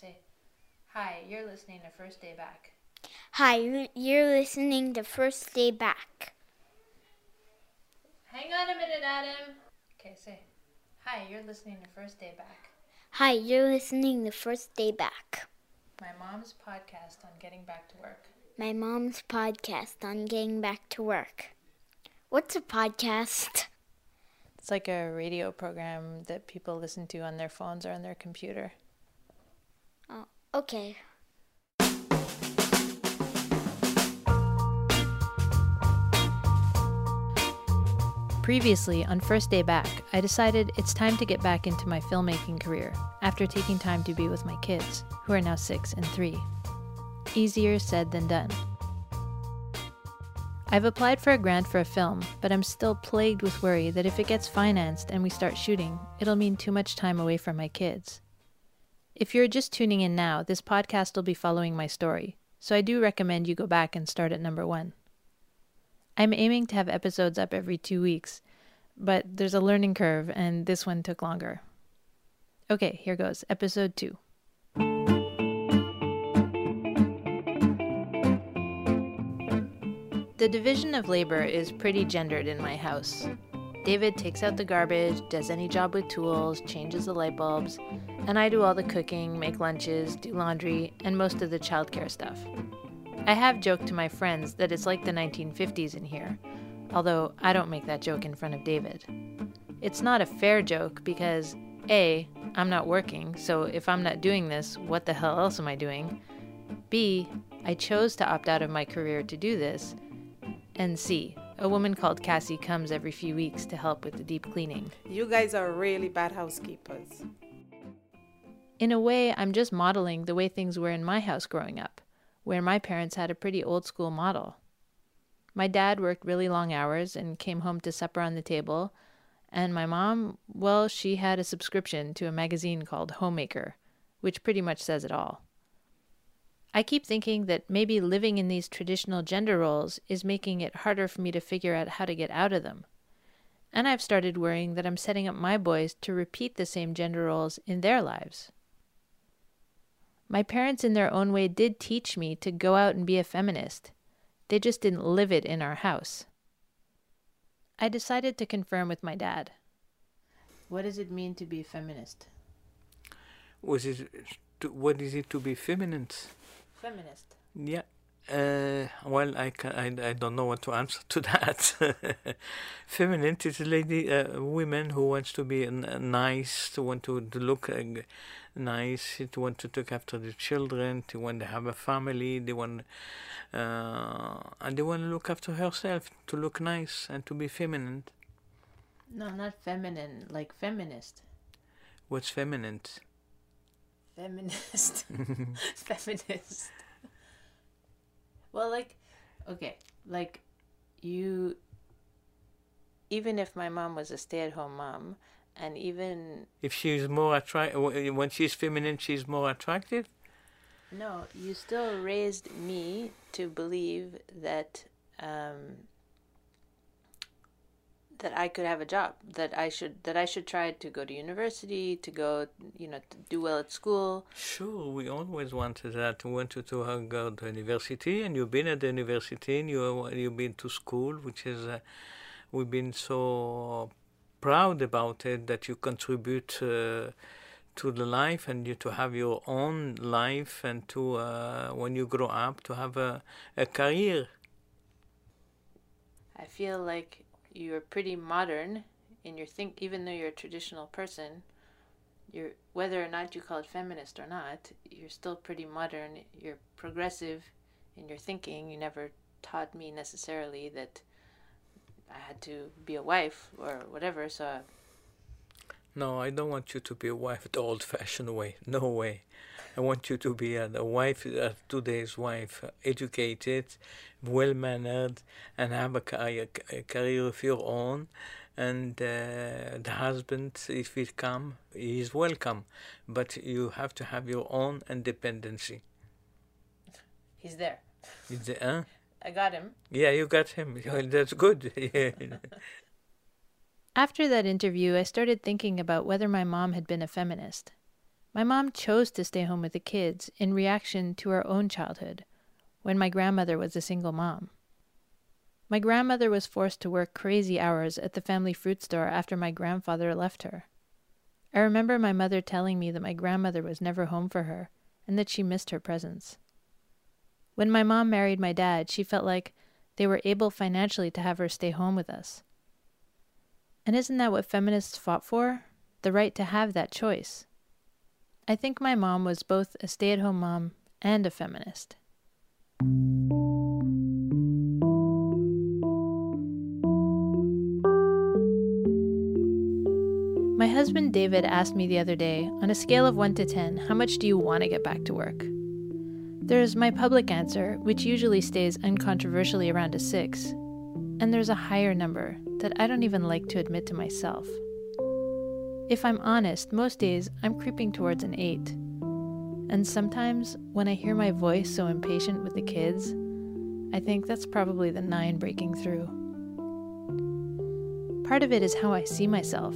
say, Hi, you're listening to First Day Back. Hi, you're listening to First Day Back. Hang on a minute, Adam. Okay, say, Hi, you're listening to First Day Back. Hi, you're listening to First Day Back. My mom's podcast on getting back to work. My mom's podcast on getting back to work. What's a podcast? It's like a radio program that people listen to on their phones or on their computer. Okay. Previously, on First Day Back, I decided it's time to get back into my filmmaking career after taking time to be with my kids, who are now six and three. Easier said than done. I've applied for a grant for a film, but I'm still plagued with worry that if it gets financed and we start shooting, it'll mean too much time away from my kids. If you're just tuning in now, this podcast will be following my story, so I do recommend you go back and start at number one. I'm aiming to have episodes up every two weeks, but there's a learning curve, and this one took longer. Okay, here goes, episode two. The division of labor is pretty gendered in my house. David takes out the garbage, does any job with tools, changes the light bulbs, and I do all the cooking, make lunches, do laundry, and most of the childcare stuff. I have joked to my friends that it's like the 1950s in here, although I don't make that joke in front of David. It's not a fair joke because A, I'm not working, so if I'm not doing this, what the hell else am I doing? B, I chose to opt out of my career to do this, and C. A woman called Cassie comes every few weeks to help with the deep cleaning. You guys are really bad housekeepers. In a way, I'm just modeling the way things were in my house growing up, where my parents had a pretty old school model. My dad worked really long hours and came home to supper on the table, and my mom, well, she had a subscription to a magazine called Homemaker, which pretty much says it all. I keep thinking that maybe living in these traditional gender roles is making it harder for me to figure out how to get out of them. And I've started worrying that I'm setting up my boys to repeat the same gender roles in their lives. My parents, in their own way, did teach me to go out and be a feminist. They just didn't live it in our house. I decided to confirm with my dad. What does it mean to be a feminist? Was it? What is it to be feminine? Feminist? Yeah. Uh, well, I, can, I, I don't know what to answer to that. Feminine is a lady, uh, women who wants to be uh, nice, to want to, to look uh, nice, to want to look after the children, to want to have a family, they want, uh, and they want to look after herself, to look nice and to be feminine. No, not feminine, like feminist. What's feminine? Feminist. Feminist. Well like okay like you even if my mom was a stay-at-home mom and even if she's more attractive when she's feminine she's more attractive? No you still raised me to believe that um, that I could have a job, that I should that I should try to go to university, to go, you know, to do well at school. Sure, we always wanted that. We wanted to uh, go to university, and you've been at the university, and you you've been to school, which is uh, we've been so proud about it that you contribute. Uh, to the life and you to have your own life and to uh, when you grow up to have a, a career i feel like you're pretty modern in your think even though you're a traditional person you're whether or not you call it feminist or not you're still pretty modern you're progressive in your thinking. You never taught me necessarily that i had to be a wife or whatever so no i don't want you to be a wife the old fashioned way no way I want you to be a, a wife, a today's wife, educated, well mannered, and have a, a, a, career of your own. And uh, the husband, if he come, he is welcome, but you have to have your own independency. He's there. He's there, huh? I got him. Yeah, you got him. That's good. After that interview, I started thinking about whether my mom had been a feminist. My mom chose to stay home with the kids in reaction to her own childhood, when my grandmother was a single mom. My grandmother was forced to work crazy hours at the family fruit store after my grandfather left her. I remember my mother telling me that my grandmother was never home for her and that she missed her presence. When my mom married my dad, she felt like they were able financially to have her stay home with us. And isn't that what feminists fought for? The right to have that choice. I think my mom was both a stay at home mom and a feminist. My husband David asked me the other day, on a scale of 1 to 10, how much do you want to get back to work? There's my public answer, which usually stays uncontroversially around a 6, and there's a higher number that I don't even like to admit to myself. If I'm honest, most days I'm creeping towards an 8. And sometimes, when I hear my voice so impatient with the kids, I think that's probably the 9 breaking through. Part of it is how I see myself.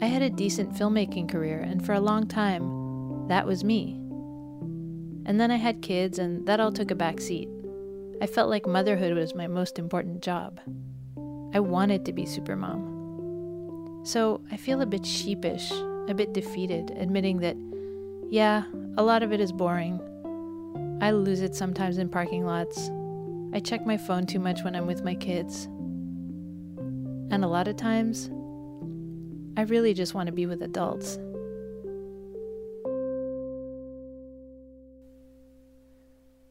I had a decent filmmaking career, and for a long time, that was me. And then I had kids, and that all took a back seat. I felt like motherhood was my most important job. I wanted to be supermom. So I feel a bit sheepish, a bit defeated, admitting that, yeah, a lot of it is boring. I lose it sometimes in parking lots. I check my phone too much when I'm with my kids. And a lot of times, I really just want to be with adults.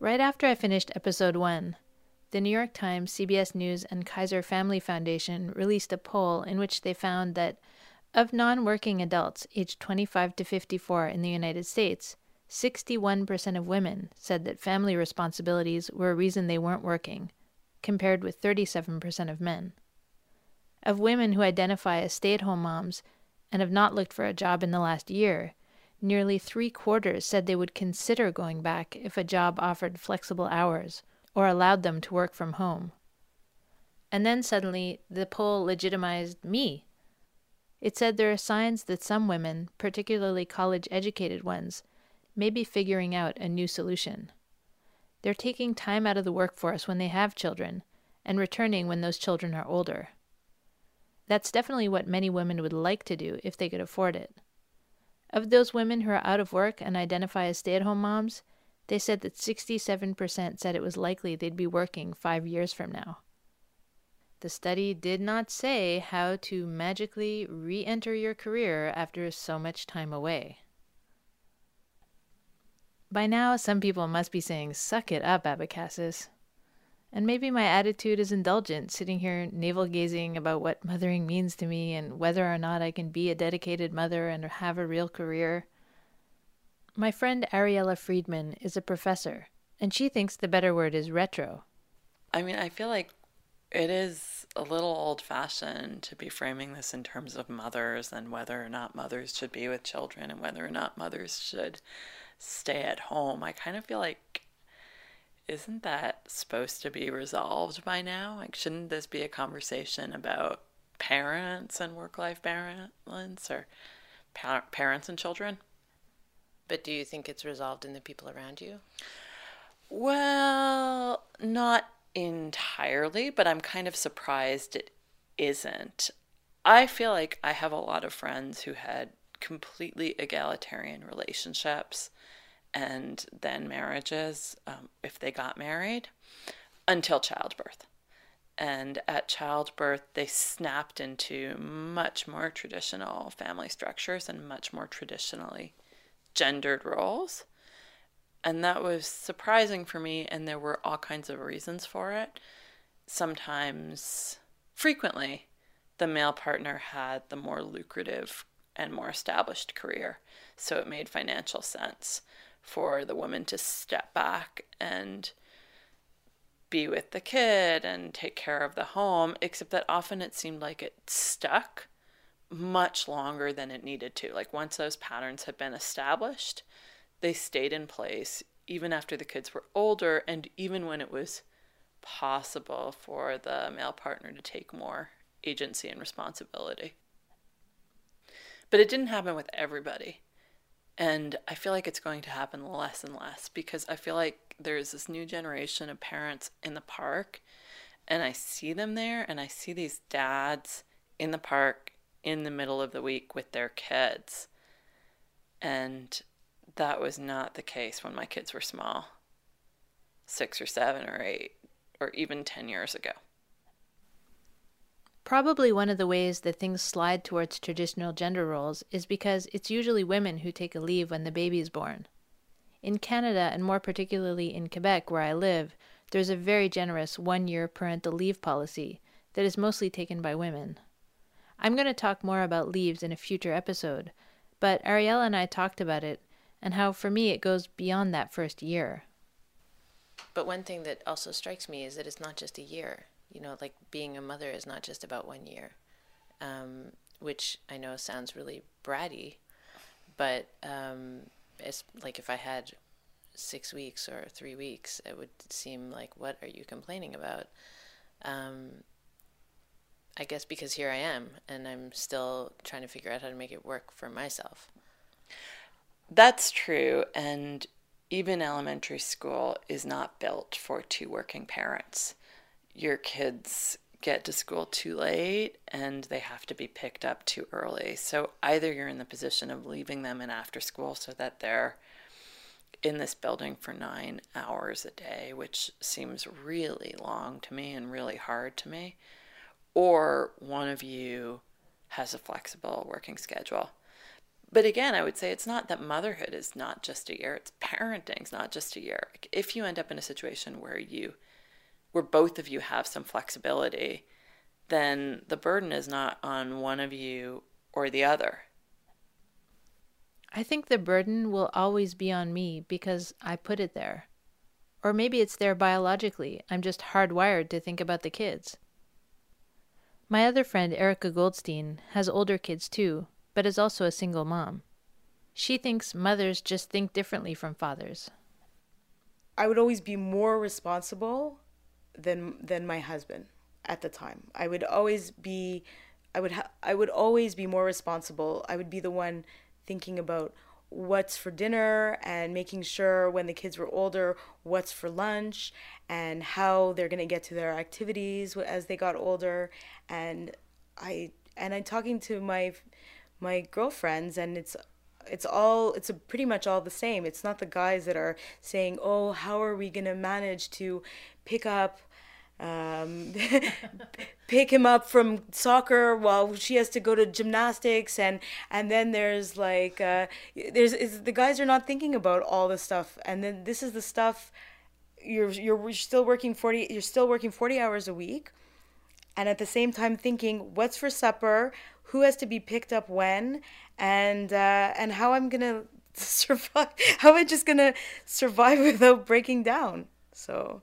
Right after I finished episode 1, the New York Times, CBS News, and Kaiser Family Foundation released a poll in which they found that of non working adults aged 25 to 54 in the United States, 61% of women said that family responsibilities were a reason they weren't working, compared with 37% of men. Of women who identify as stay at home moms and have not looked for a job in the last year, nearly three quarters said they would consider going back if a job offered flexible hours or allowed them to work from home. And then suddenly the poll legitimized me. It said there are signs that some women, particularly college educated ones, may be figuring out a new solution. They're taking time out of the workforce when they have children and returning when those children are older. That's definitely what many women would like to do if they could afford it. Of those women who are out of work and identify as stay at home moms, they said that 67% said it was likely they'd be working five years from now. The study did not say how to magically re enter your career after so much time away. By now, some people must be saying, Suck it up, Abecassis. And maybe my attitude is indulgent, sitting here navel gazing about what mothering means to me and whether or not I can be a dedicated mother and have a real career. My friend Ariella Friedman is a professor, and she thinks the better word is retro. I mean, I feel like it is a little old fashioned to be framing this in terms of mothers and whether or not mothers should be with children and whether or not mothers should stay at home. I kind of feel like isn't that supposed to be resolved by now? Like, shouldn't this be a conversation about parents and work life balance or pa- parents and children? But do you think it's resolved in the people around you? Well, not entirely, but I'm kind of surprised it isn't. I feel like I have a lot of friends who had completely egalitarian relationships and then marriages um, if they got married until childbirth. And at childbirth, they snapped into much more traditional family structures and much more traditionally gendered roles. And that was surprising for me, and there were all kinds of reasons for it. Sometimes, frequently, the male partner had the more lucrative and more established career, so it made financial sense for the woman to step back and be with the kid and take care of the home, except that often it seemed like it stuck much longer than it needed to. Like once those patterns had been established, they stayed in place even after the kids were older and even when it was possible for the male partner to take more agency and responsibility. But it didn't happen with everybody And I feel like it's going to happen less and less because I feel like there's this new generation of parents in the park, and I see them there, and I see these dads in the park in the middle of the week with their kids. And that was not the case when my kids were small six or seven or eight, or even 10 years ago. Probably one of the ways that things slide towards traditional gender roles is because it's usually women who take a leave when the baby is born. In Canada, and more particularly in Quebec, where I live, there's a very generous one year parental leave policy that is mostly taken by women. I'm going to talk more about leaves in a future episode, but Ariella and I talked about it and how for me it goes beyond that first year. But one thing that also strikes me is that it's not just a year you know, like being a mother is not just about one year, um, which I know sounds really bratty, but um, it's like if I had six weeks or three weeks, it would seem like, what are you complaining about? Um, I guess because here I am and I'm still trying to figure out how to make it work for myself. That's true. And even elementary school is not built for two working parents your kids get to school too late and they have to be picked up too early. So either you're in the position of leaving them in after school so that they're in this building for nine hours a day, which seems really long to me and really hard to me, or one of you has a flexible working schedule. But again, I would say it's not that motherhood is not just a year, it's parenting's not just a year. If you end up in a situation where you where both of you have some flexibility, then the burden is not on one of you or the other. I think the burden will always be on me because I put it there. Or maybe it's there biologically. I'm just hardwired to think about the kids. My other friend, Erica Goldstein, has older kids too, but is also a single mom. She thinks mothers just think differently from fathers. I would always be more responsible than than my husband at the time. I would always be I would ha- I would always be more responsible. I would be the one thinking about what's for dinner and making sure when the kids were older what's for lunch and how they're going to get to their activities as they got older. And I and I'm talking to my my girlfriends and it's it's all it's pretty much all the same. It's not the guys that are saying oh how are we going to manage to pick up um, pick him up from soccer while she has to go to gymnastics and and then there's like uh, there's the guys are not thinking about all the stuff and then this is the stuff you're you're still working 40 you're still working 40 hours a week and at the same time thinking what's for supper who has to be picked up when and uh, and how I'm gonna survive how am I just gonna survive without breaking down? So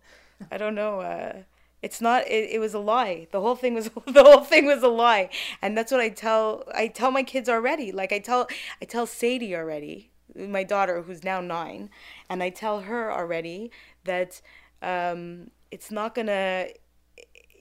I don't know uh, it's not it, it was a lie. The whole thing was the whole thing was a lie. And that's what i tell i tell my kids already. Like i tell i tell sadie already my daughter who's now nine. And i tell her already that um, it's not gonna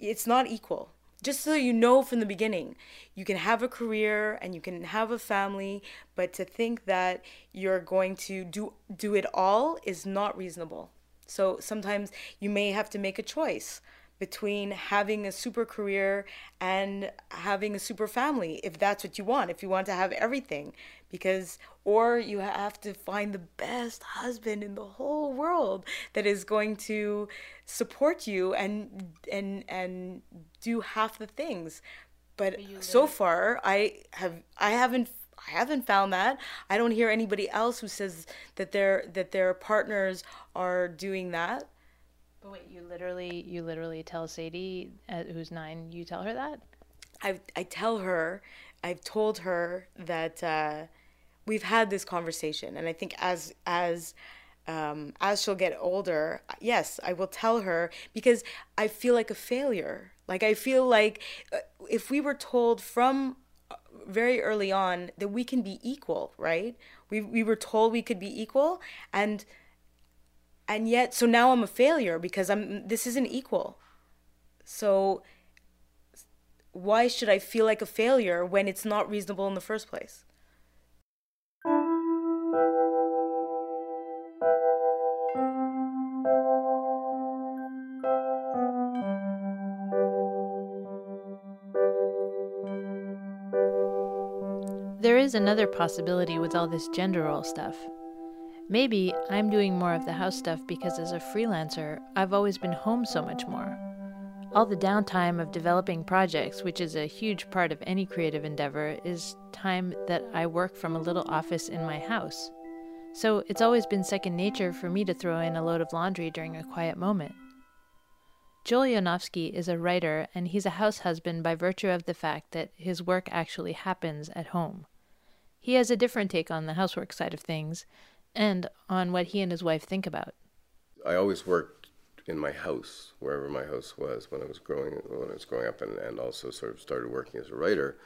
it's not equal. Just so you know from the beginning you can have a career and you can have a family but to think that you're going to do do it all is not reasonable. So sometimes you may have to make a choice between having a super career and having a super family if that's what you want if you want to have everything because or you have to find the best husband in the whole world that is going to support you and and and do half the things but so far i have i haven't I haven't found that. I don't hear anybody else who says that their that their partners are doing that. But wait, you literally, you literally tell Sadie, uh, who's nine, you tell her that? I I tell her, I've told her that uh, we've had this conversation, and I think as as um, as she'll get older, yes, I will tell her because I feel like a failure. Like I feel like uh, if we were told from uh, very early on that we can be equal, right? We we were told we could be equal, and and yet so now i'm a failure because i'm this isn't equal so why should i feel like a failure when it's not reasonable in the first place There is another possibility with all this gender role stuff. Maybe I'm doing more of the house stuff because as a freelancer, I've always been home so much more. All the downtime of developing projects, which is a huge part of any creative endeavor, is time that I work from a little office in my house. So it's always been second nature for me to throw in a load of laundry during a quiet moment. Joel Yanofsky is a writer and he's a house husband by virtue of the fact that his work actually happens at home. He has a different take on the housework side of things and on what he and his wife think about. I always worked in my house, wherever my house was when I was growing when I was growing up and, and also sort of started working as a writer.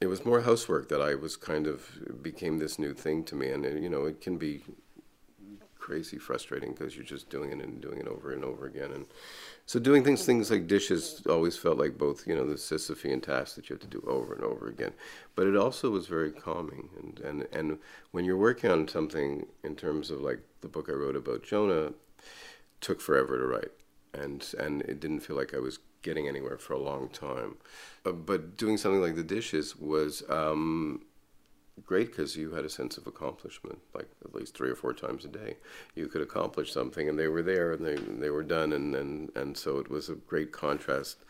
It was more housework that I was kind of became this new thing to me and you know it can be crazy frustrating because you're just doing it and doing it over and over again. And so doing things things like dishes always felt like both you know the Sisyphean task that you have to do over and over again. But it also was very calming. And and and when you're working on something in terms of like the book I wrote about Jonah, took forever to write, and and it didn't feel like I was getting anywhere for a long time. Uh, but doing something like the dishes was. Um, great because you had a sense of accomplishment like at least three or four times a day. You could accomplish something and they were there and they, they were done and, and, and so it was a great contrast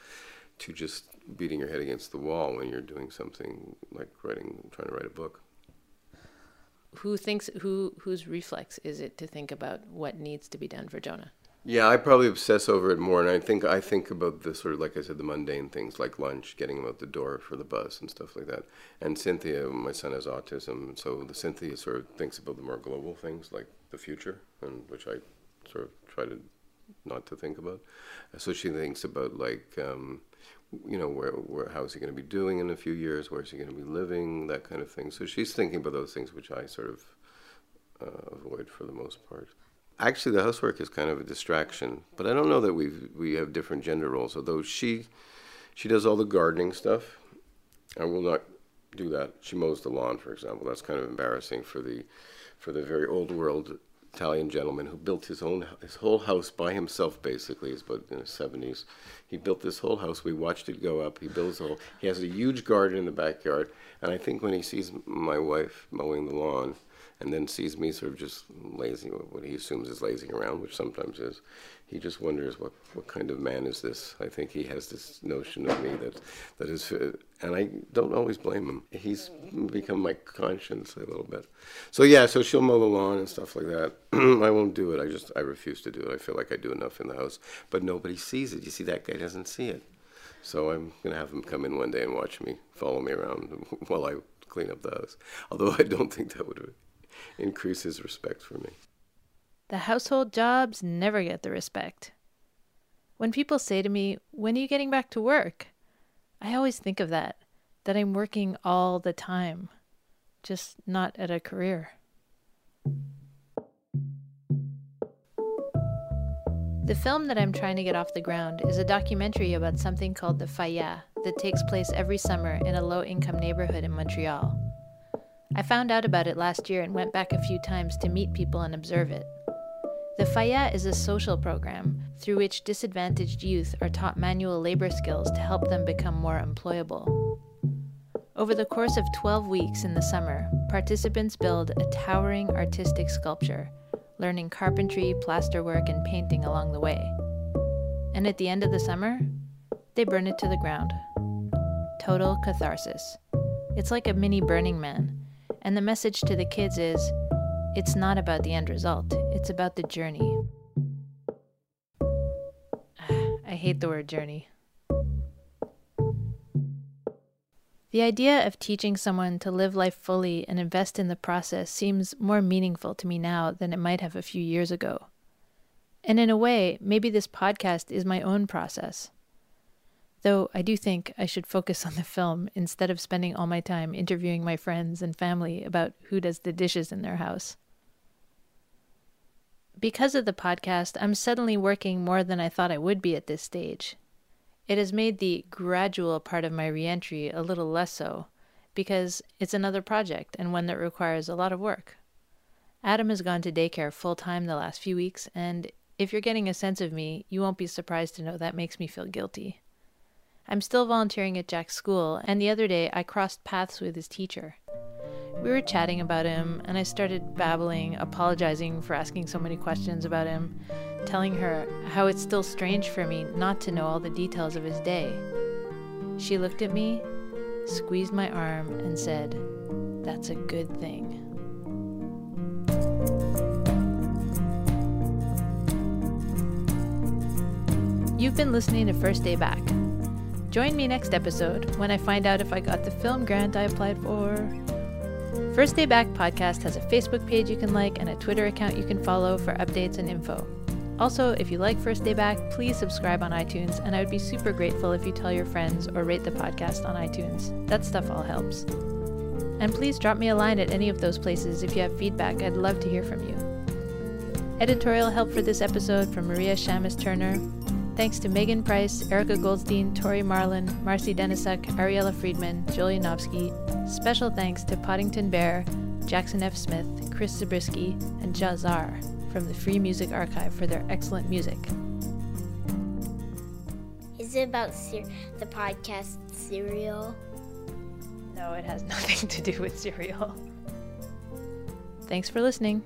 to just beating your head against the wall when you're doing something like writing trying to write a book. Who thinks who whose reflex is it to think about what needs to be done for jonah yeah, I probably obsess over it more, and I think I think about the sort of like I said, the mundane things like lunch, getting him out the door for the bus and stuff like that. And Cynthia, my son has autism, so the Cynthia sort of thinks about the more global things like the future, and which I sort of try to not to think about. So she thinks about like. Um, you know, where, where, how's he going to be doing in a few years? Where's he going to be living? That kind of thing. So she's thinking about those things, which I sort of uh, avoid for the most part. Actually, the housework is kind of a distraction, but I don't know that we we have different gender roles. Although she she does all the gardening stuff, I will not do that. She mows the lawn, for example. That's kind of embarrassing for the for the very old world Italian gentleman who built his own his whole house by himself. Basically, he's about in his seventies. He built this whole house. We watched it go up. He builds a whole. He has a huge garden in the backyard, and I think when he sees my wife mowing the lawn and then sees me sort of just lazy, what he assumes is lazing around, which sometimes is. He just wonders what, what kind of man is this. I think he has this notion of me that that is, uh, and I don't always blame him. He's become my conscience a little bit. So yeah, so she'll mow the lawn and stuff like that. I won't do it. I just I refuse to do it. I feel like I do enough in the house, but nobody sees it. You see, that guy doesn't see it. So I'm gonna have him come in one day and watch me, follow me around while I clean up the house. Although I don't think that would increase his respect for me. The household jobs never get the respect. When people say to me, When are you getting back to work? I always think of that, that I'm working all the time, just not at a career. The film that I'm trying to get off the ground is a documentary about something called the Faya that takes place every summer in a low income neighborhood in Montreal. I found out about it last year and went back a few times to meet people and observe it. The Faya is a social program through which disadvantaged youth are taught manual labor skills to help them become more employable. Over the course of 12 weeks in the summer, participants build a towering artistic sculpture, learning carpentry, plasterwork, and painting along the way. And at the end of the summer, they burn it to the ground. Total catharsis. It's like a mini Burning Man and the message to the kids is it's not about the end result, it's about the journey. I hate the word journey. The idea of teaching someone to live life fully and invest in the process seems more meaningful to me now than it might have a few years ago. And in a way, maybe this podcast is my own process. Though I do think I should focus on the film instead of spending all my time interviewing my friends and family about who does the dishes in their house. Because of the podcast, I'm suddenly working more than I thought I would be at this stage. It has made the gradual part of my reentry a little less so, because it's another project and one that requires a lot of work. Adam has gone to daycare full time the last few weeks, and if you're getting a sense of me, you won't be surprised to know that makes me feel guilty. I'm still volunteering at Jack's school, and the other day I crossed paths with his teacher. We were chatting about him, and I started babbling, apologizing for asking so many questions about him, telling her how it's still strange for me not to know all the details of his day. She looked at me, squeezed my arm, and said, That's a good thing. You've been listening to First Day Back. Join me next episode when I find out if I got the film grant I applied for. First Day Back podcast has a Facebook page you can like and a Twitter account you can follow for updates and info. Also, if you like First Day Back, please subscribe on iTunes, and I would be super grateful if you tell your friends or rate the podcast on iTunes. That stuff all helps. And please drop me a line at any of those places if you have feedback. I'd love to hear from you. Editorial help for this episode from Maria Shamus Turner, Thanks to Megan Price, Erica Goldstein, Tori Marlin, Marcy Denisuk, Ariella Friedman, Joel Yanofsky. Special thanks to Poddington Bear, Jackson F. Smith, Chris Zabriskie, and Jahzzar from the Free Music Archive for their excellent music. Is it about ser- the podcast Serial? No, it has nothing to do with cereal. Thanks for listening.